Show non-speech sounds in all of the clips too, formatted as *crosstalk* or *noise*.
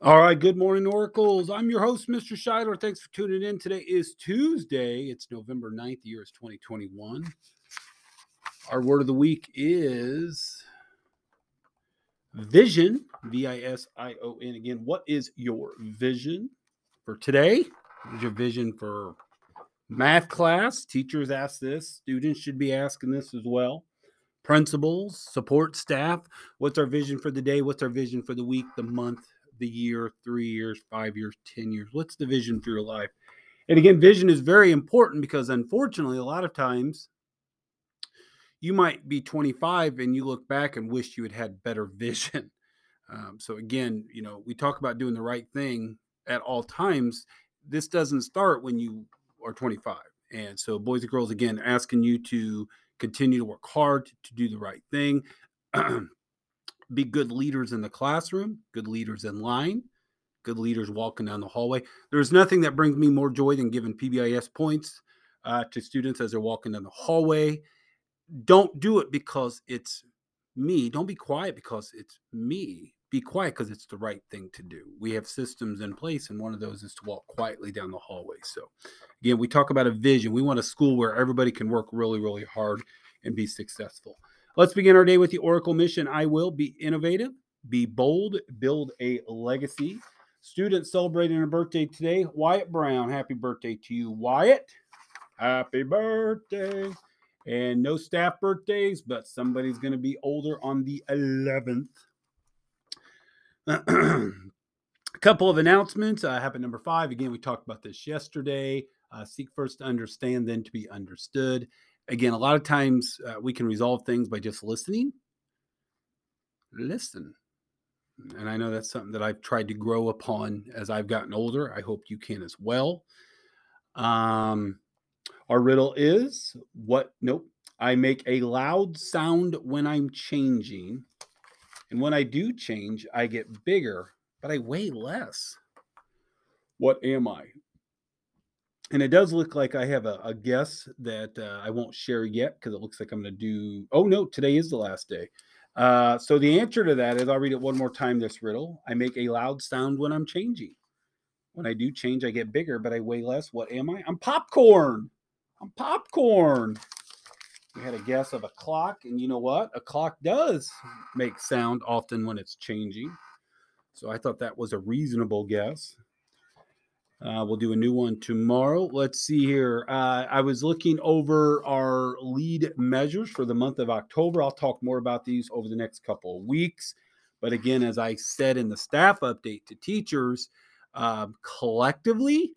All right, good morning, Oracles. I'm your host, Mr. Scheidler. Thanks for tuning in. Today is Tuesday. It's November 9th, the year is 2021. Our word of the week is vision, V I S I O N. Again, what is your vision for today? What is your vision for math class? Teachers ask this, students should be asking this as well. Principals, support staff, what's our vision for the day? What's our vision for the week, the month, the year, three years, five years, 10 years? What's the vision for your life? And again, vision is very important because unfortunately, a lot of times you might be 25 and you look back and wish you had had better *laughs* vision. Um, so again, you know, we talk about doing the right thing at all times. This doesn't start when you are 25. And so, boys and girls, again, asking you to continue to work hard to do the right thing. *clears throat* be good leaders in the classroom, good leaders in line, good leaders walking down the hallway. There's nothing that brings me more joy than giving PBIS points uh, to students as they're walking down the hallway. Don't do it because it's me. Don't be quiet because it's me. Be quiet because it's the right thing to do. We have systems in place, and one of those is to walk quietly down the hallway. So, again, we talk about a vision. We want a school where everybody can work really, really hard and be successful. Let's begin our day with the Oracle mission. I will be innovative, be bold, build a legacy. Students celebrating a birthday today. Wyatt Brown, happy birthday to you, Wyatt. Happy birthday. And no staff birthdays, but somebody's going to be older on the 11th. a *clears throat* couple of announcements. Uh, happened number five. Again, we talked about this yesterday. Uh, seek first to understand, then to be understood again, a lot of times uh, we can resolve things by just listening. Listen. And I know that's something that I've tried to grow upon as I've gotten older. I hope you can as well. Um, our riddle is what? Nope. I make a loud sound when I'm changing. And when I do change, I get bigger, but I weigh less. What am I? And it does look like I have a, a guess that uh, I won't share yet because it looks like I'm going to do. Oh no, today is the last day. Uh, so the answer to that is I'll read it one more time. This riddle: I make a loud sound when I'm changing. When I do change, I get bigger, but I weigh less. What am I? I'm popcorn. I'm popcorn. We had a guess of a clock, and you know what? A clock does make sound often when it's changing. So I thought that was a reasonable guess. Uh, we'll do a new one tomorrow. Let's see here. Uh, I was looking over our lead measures for the month of October. I'll talk more about these over the next couple of weeks. But again, as I said in the staff update to teachers, um, collectively,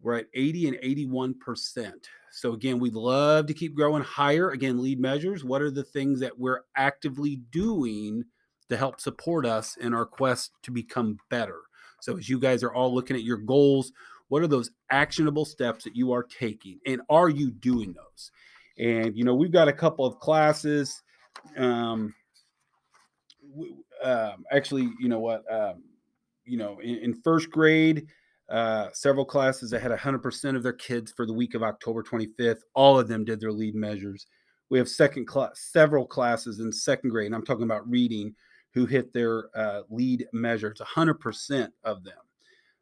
we're at 80 and 81%. So again, we'd love to keep growing higher. Again, lead measures. What are the things that we're actively doing to help support us in our quest to become better? So as you guys are all looking at your goals, what are those actionable steps that you are taking and are you doing those? And you know, we've got a couple of classes um um, actually, you know what? Um, you know, in, in first grade, uh, several classes that had 100% of their kids for the week of October 25th. All of them did their lead measures. We have second class, several classes in second grade, and I'm talking about reading who hit their uh, lead measures, 100% of them.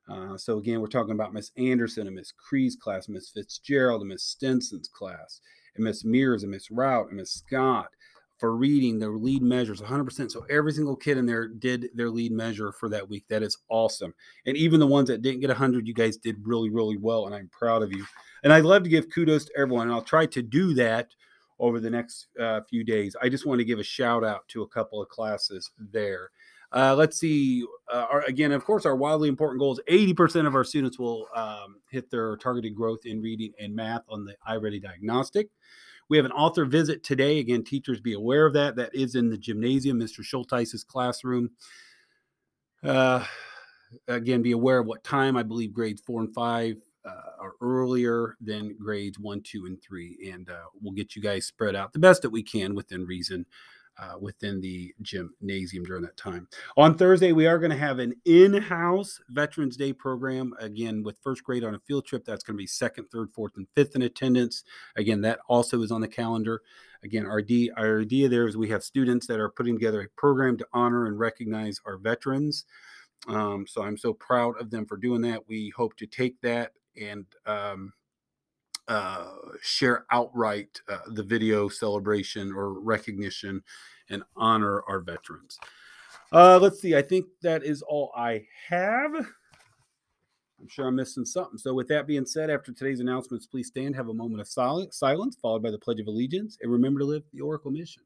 Uh, so again, we're talking about Miss Anderson and Miss Cree's class, Miss Fitzgerald and Miss Stinson's class, and Miss Mears and Miss Rout and Miss Scott for reading their lead measures 100%. So every single kid in there did their lead measure for that week. That is awesome. And even the ones that didn't get 100, you guys did really, really well. And I'm proud of you. And I'd love to give kudos to everyone. And I'll try to do that over the next uh, few days. I just want to give a shout out to a couple of classes there. Uh, let's see. Uh, our, again, of course, our wildly important goals 80% of our students will um, hit their targeted growth in reading and math on the iReady diagnostic. We have an author visit today. Again, teachers be aware of that. That is in the gymnasium, Mr. Schulteis's classroom. Uh, again, be aware of what time. I believe grades four and five are earlier than grades one, two, and three, and uh, we'll get you guys spread out the best that we can within reason. Uh, within the gymnasium during that time. On Thursday, we are going to have an in house Veterans Day program again with first grade on a field trip. That's going to be second, third, fourth, and fifth in attendance. Again, that also is on the calendar. Again, our, D, our idea there is we have students that are putting together a program to honor and recognize our veterans. Um, so I'm so proud of them for doing that. We hope to take that and um, uh, share outright uh, the video celebration or recognition and honor our veterans. Uh, let's see. I think that is all I have. I'm sure I'm missing something. So, with that being said, after today's announcements, please stand, have a moment of silence, silence followed by the Pledge of Allegiance, and remember to live the Oracle mission.